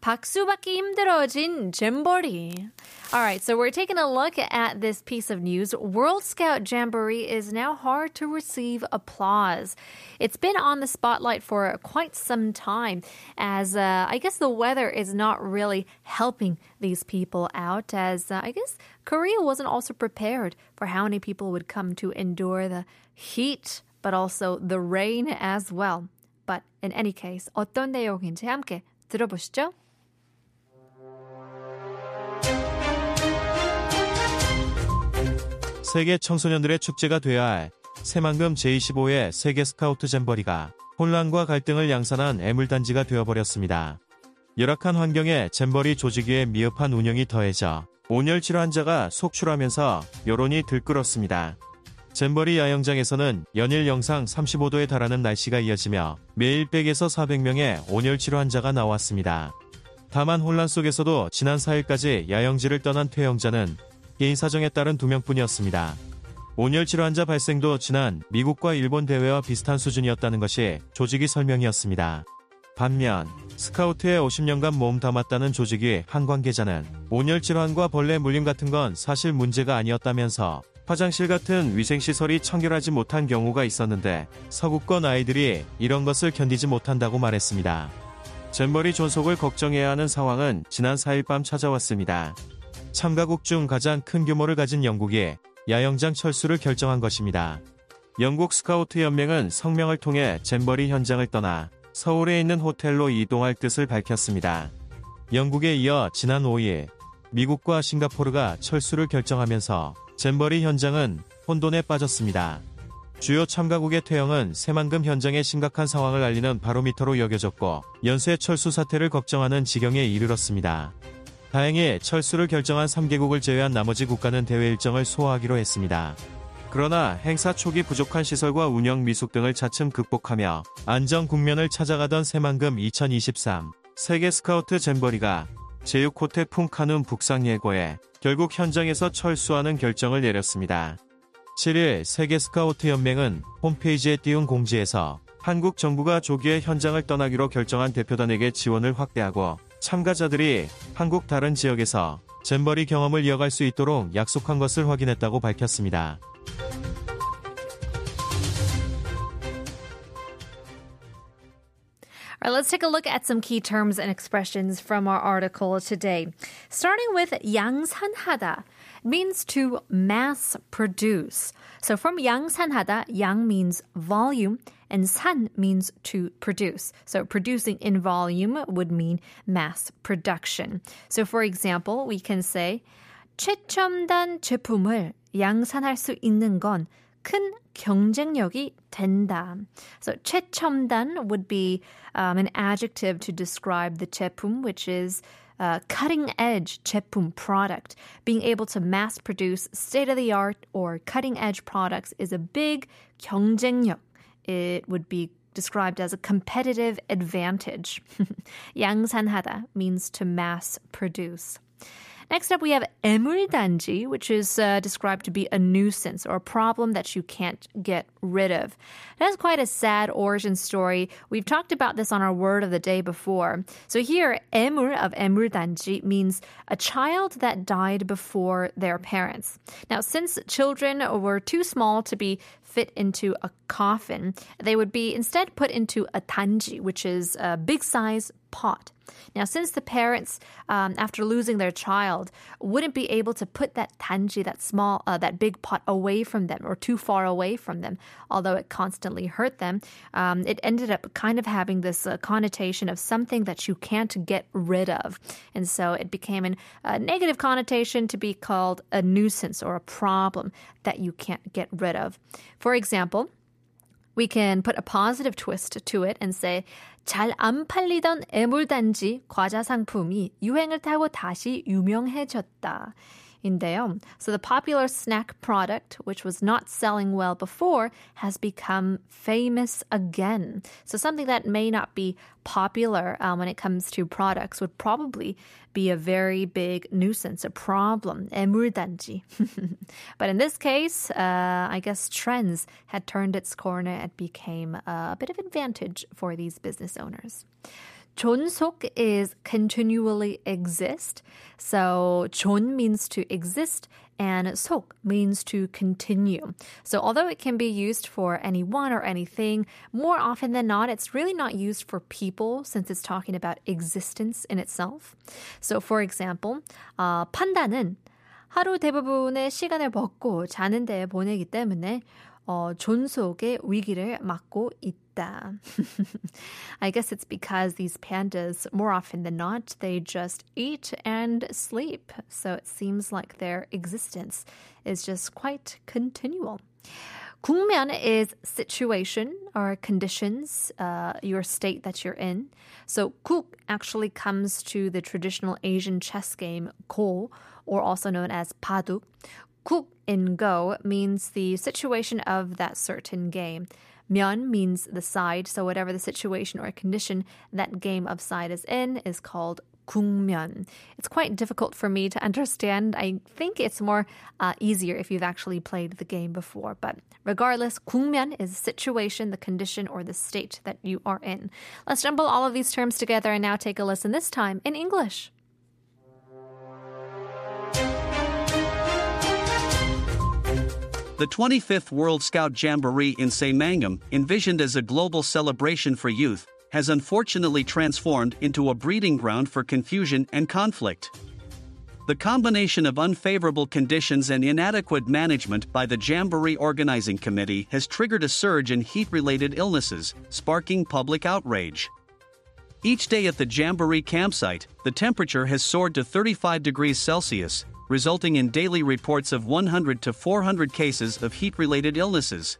박수 받기 힘들어진 잼버리. All right, so we're taking a look at this piece of news. World Scout Jamboree is now hard to receive applause. It's been on the spotlight for quite some time, as uh, I guess the weather is not really helping these people out, as uh, I guess Korea wasn't also prepared for how many people would come to endure the heat, but also the rain as well. But in any case, 어떤 내용인지 함께 들어보시죠. 세계 청소년들의 축제가 돼야 할 새만금 제25회 세계 스카우트 잼버리가 혼란과 갈등을 양산한 애물단지가 되어버렸습니다. 열악한 환경에 잼버리 조직위의 미흡한 운영이 더해져 온열 질환자가 속출하면서 여론이 들끓었습니다. 잼버리 야영장에서는 연일 영상 35도에 달하는 날씨가 이어지며 매일 100에서 400명의 온열 질환자가 나왔습니다. 다만 혼란 속에서도 지난 4일까지 야영지를 떠난 퇴영자는 개인 사정에 따른 2명뿐이었습니다. 온열 질환자 발생도 지난 미국과 일본 대회와 비슷한 수준이었다는 것이 조직이 설명이었습니다. 반면 스카우트에 50년간 몸 담았다는 조직이 한 관계자는 온열 질환과 벌레 물림 같은 건 사실 문제가 아니었다면서 화장실 같은 위생시설이 청결하지 못한 경우가 있었는데 서구권 아이들이 이런 것을 견디지 못한다고 말했습니다. 잼버리 존속을 걱정해야 하는 상황은 지난 4일 밤 찾아왔습니다. 참가국 중 가장 큰 규모를 가진 영국이 야영장 철수를 결정한 것입니다. 영국 스카우트 연맹은 성명을 통해 잼버리 현장을 떠나 서울에 있는 호텔로 이동할 뜻을 밝혔습니다. 영국에 이어 지난 5일 미국과 싱가포르가 철수를 결정하면서 잼버리 현장은 혼돈에 빠졌습니다. 주요 참가국의 퇴영은 새만금 현장의 심각한 상황을 알리는 바로미터로 여겨졌고 연쇄 철수 사태를 걱정하는 지경에 이르렀습니다. 다행히 철수를 결정한 3개국을 제외한 나머지 국가는 대회 일정을 소화하기로 했습니다. 그러나 행사 초기 부족한 시설과 운영 미숙 등을 차츰 극복하며 안정 국면을 찾아가던 새만금 2023 세계 스카우트 잼버리가 제6호텔 풍카눈 북상 예고에 결국 현장에서 철수하는 결정을 내렸습니다. 7일 세계 스카우트 연맹은 홈페이지에 띄운 공지에서 한국 정부가 조기에 현장을 떠나기로 결정한 대표단에게 지원을 확대하고 참가자들이 한국 다른 지역에서 잼버리 경험을 이어갈 수 있도록 약속한 것을 확인했다고 밝혔습니다. All right, let's take a look at some key terms and expressions from our article today. Starting with 양산하다 means to mass produce. So from 양산하다, 양 means volume and 산 means to produce. So producing in volume would mean mass production. So for example, we can say 최첨단 제품을 양산할 수 있는 건 큰 경쟁력이 된다. So 최첨단 would be um, an adjective to describe the 제품, which is uh, cutting edge 제품 product. Being able to mass produce state of the art or cutting edge products is a big 경쟁력. It would be described as a competitive advantage. 양산하다 means to mass produce. Next up, we have 애물단지, which is uh, described to be a nuisance or a problem that you can't get rid of. It has quite a sad origin story. We've talked about this on our word of the day before. So here, 애물 of 애물단지 means a child that died before their parents. Now, since children were too small to be fit into a coffin, they would be instead put into a tanji, which is a big size pot. Now, since the parents, um, after losing their child, wouldn't be able to put that tanji, that small, uh, that big pot, away from them or too far away from them, although it constantly hurt them, um, it ended up kind of having this uh, connotation of something that you can't get rid of, and so it became a negative connotation to be called a nuisance or a problem that you can't get rid of. For example. We can put a positive twist to it and say 잘 안 팔리던 애물단지 과자 상품이 유행을 타고 다시 유명해졌다. 인데요. So the popular snack product, which was not selling well before, has become famous again. So something that may not be popular um, when it comes to products would probably be a very big nuisance, a problem. 애물단지. but in this case, uh, I guess trends had turned its corner and became a bit of advantage for these business owners. 존속 is continually exist. So 존 means to exist and 속 means to continue. So although it can be used for anyone or anything, more often than not, it's really not used for people since it's talking about existence in itself. So for example, uh, 판다는 하루 대부분의 시간을 먹고 자는 데 보내기 때문에 어, 존속의 위기를 맞고 있다. I guess it's because these pandas, more often than not, they just eat and sleep. So it seems like their existence is just quite continual. 국면 is situation or conditions, uh, your state that you're in. So kook actually comes to the traditional Asian chess game ko, or also known as baduk, Kuk in go means the situation of that certain game. Myeon means the side, so whatever the situation or condition that game of side is in is called gungmyeon. It's quite difficult for me to understand. I think it's more uh, easier if you've actually played the game before. But regardless, gungmyeon is the situation, the condition, or the state that you are in. Let's jumble all of these terms together and now take a listen this time in English. The 25th World Scout Jamboree in Saemangeum, envisioned as a global celebration for youth, has unfortunately transformed into a breeding ground for confusion and conflict. The combination of unfavorable conditions and inadequate management by the Jamboree Organizing Committee has triggered a surge in heat related illnesses, sparking public outrage. Each day at the Jamboree campsite, the temperature has soared to 35 degrees Celsius, resulting in daily reports of 100 to 400 cases of heat related illnesses.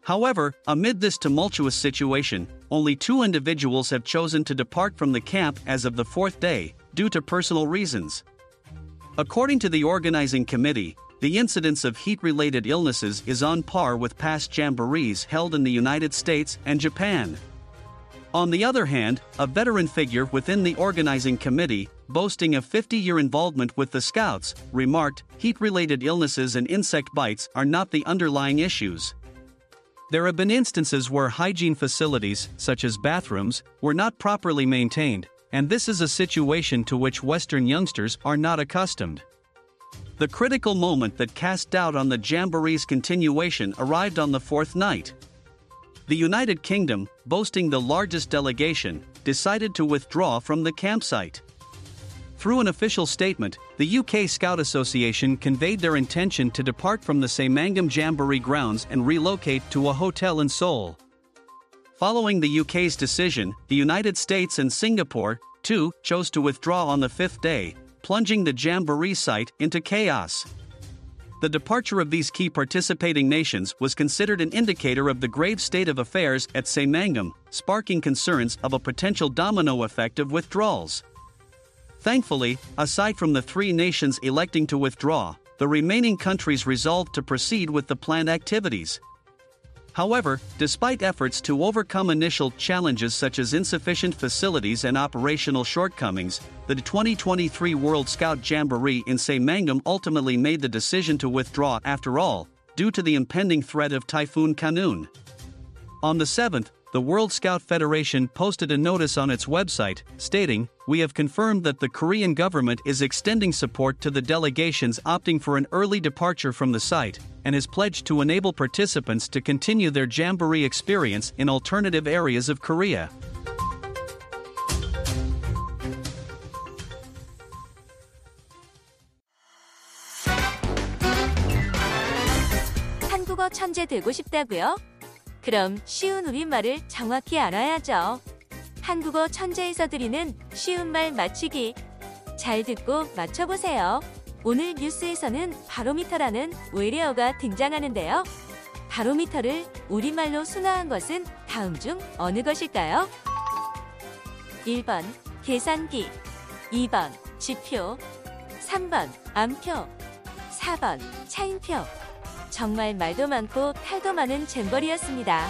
However, amid this tumultuous situation, only two individuals have chosen to depart from the camp as of the fourth day, due to personal reasons. According to the organizing committee, the incidence of heat related illnesses is on par with past jamborees held in the United States and Japan. On the other hand, a veteran figure within the organizing committee, boasting a 50 year involvement with the Scouts, remarked heat related illnesses and insect bites are not the underlying issues. There have been instances where hygiene facilities, such as bathrooms, were not properly maintained, and this is a situation to which Western youngsters are not accustomed. The critical moment that cast doubt on the Jamboree's continuation arrived on the fourth night. The United Kingdom, boasting the largest delegation, decided to withdraw from the campsite. Through an official statement, the UK Scout Association conveyed their intention to depart from the Saemangeum Jamboree grounds and relocate to a hotel in Seoul. Following the UK's decision, the United States and Singapore, too, chose to withdraw on the fifth day, plunging the Jamboree site into chaos. The departure of these key participating nations was considered an indicator of the grave state of affairs at Saemangeum, sparking concerns of a potential domino effect of withdrawals. Thankfully, aside from the three nations electing to withdraw, the remaining countries resolved to proceed with the planned activities. However, despite efforts to overcome initial challenges such as insufficient facilities and operational shortcomings, the 2023 World Scout Jamboree in Saemangeum ultimately made the decision to withdraw after all, due to the impending threat of Typhoon Khanun. On the 7th, the World Scout Federation posted a notice on its website stating, We have confirmed that the Korean government is extending support to the delegations opting for an early departure from the site and has pledged to enable participants to continue their Jamboree experience in alternative areas of Korea. 한국어 천재 되고 싶다고요? 그럼 쉬운 우리말을 정확히 알아야죠. 한국어 천재에서 드리는 쉬운 말 맞추기. 잘 듣고 맞춰보세요. 오늘 뉴스에서는 바로미터라는 외래어가 등장하는데요. 바로미터를 우리말로 순화한 것은 다음 중 어느 것일까요? 1번 계산기 2번 지표 3번 암표, 4번 차인표. 정말 말도 많고 탈도 많은 잼버리였습니다.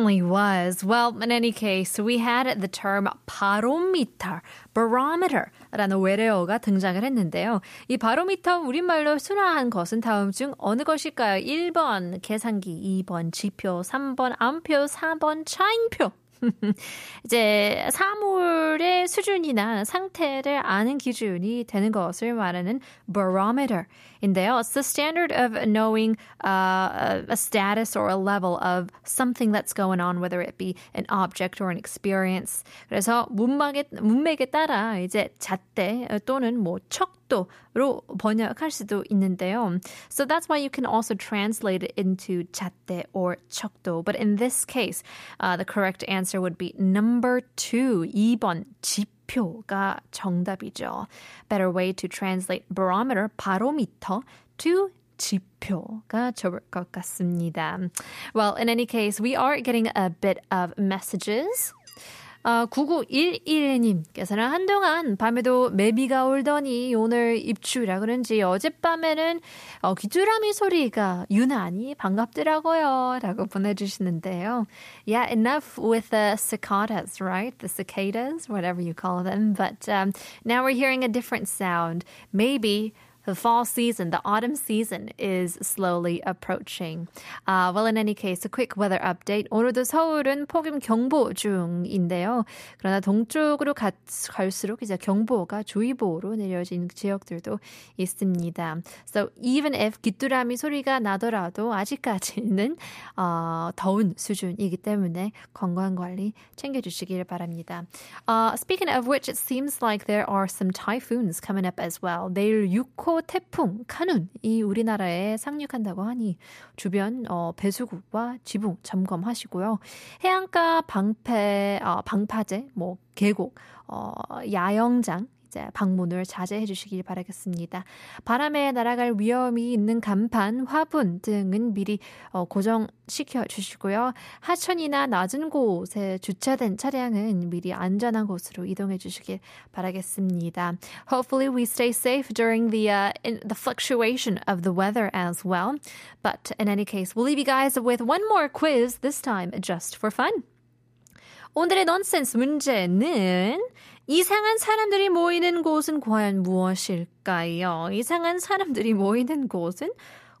certainly was. Well, in any case, we had the term barometer, barometer 라는 외래어가 등장을 했는데요. 이 바로미터 우리말로 순화한 것은 다음 중 어느 것일까요? 1번 계산기, 2번 지표, 3번 암표, 4번 차인표. 이제 사물의 수준이나 상태를 아는 기준이 되는 것을 말하는 barometer인데요. It's the standard of knowing uh, a status or a level of something that's going on, whether it be an object or an experience. 그래서 문맥에, 문맥에 따라 이제 잣대 또는 뭐 척 도로 번역할 수도 있는데요. So that's why you can also translate it into 잣대 or 척도. But in this case, uh, the correct answer would be number two, 2번 지표가 정답이죠. Better way to translate barometer, 바로미터 to 지표가 좋을 것 같습니다. Well, in any case, we are getting a bit of messages. 아, 9911님께서는 한동안 밤에도 매비가 울더니 오늘 입추라 그런지 어젯밤에는 어, 귀뚜라미 소리가 유난히 반갑더라고요. 라고 보내주시는데요. Yeah, enough with the cicadas, right? The cicadas, whatever you call them. But um, now we're hearing a different sound. Maybe the fall season, the autumn season is slowly approaching. Uh, well, in any case, a quick weather update. 오늘도 서울은 폭염 경보 중인데요. 그러나 동쪽으로 가, 갈수록 이제 경보가 조이보로 내려진 지역들도 있습니다. So even if 귀뚜라미 소리가 나더라도 아직까지는 어, 더운 수준이기 때문에 건강 관리 챙겨주시길 바랍니다. Uh, speaking of which, it seems like there are some typhoons coming up as well. 내일 6호 태풍 카눈이 우리나라에 상륙한다고 하니 주변 어, 배수구와 지붕 점검하시고요. 해안가 방패, 어, 방파제, 뭐 계곡, 어, 야영장 이제 방문을 자제해 주시길 바라겠습니다. 바람에 날아갈 위험이 있는 간판, 화분 등은 미리 어, 고정시켜 주시고요. 하천이나 낮은 곳에 주차된 차량은 미리 안전한 곳으로 이동해 주시길 바라겠습니다. Hopefully we stay safe during the uh, the fluctuation of the weather as well. But in any case, we'll leave you guys with one more quiz this time just for fun. 오늘의 넌센스 문제는 이상한 사람들이 모이는 곳은 과연 무엇일까요? 이상한 사람들이 모이는 곳은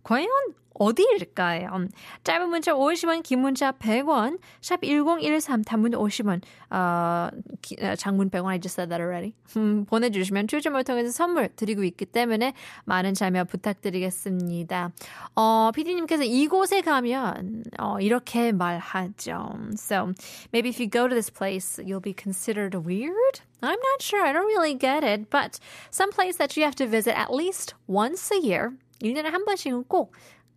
과연 어디일까요? 짧은 문자 50원, 긴 문자 100원, 샵 1013, 단문 50원, 어, 기, 장문 100원, I just said that already. 음, 보내주시면 추첨을 통해서 선물 드리고 있기 때문에 많은 참여 부탁드리겠습니다. 어, PD님께서 이곳에 가면 어, 이렇게 말하죠. So, maybe if you go to this place, you'll be considered weird? I'm not sure. I don't really get it. But some place that you have to visit at least once a year. 1년에 한 번씩은 꼭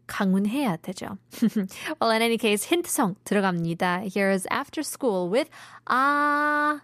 강운해야 되죠. well, in any case, 힌트성 들어갑니다. Here is After School with 아...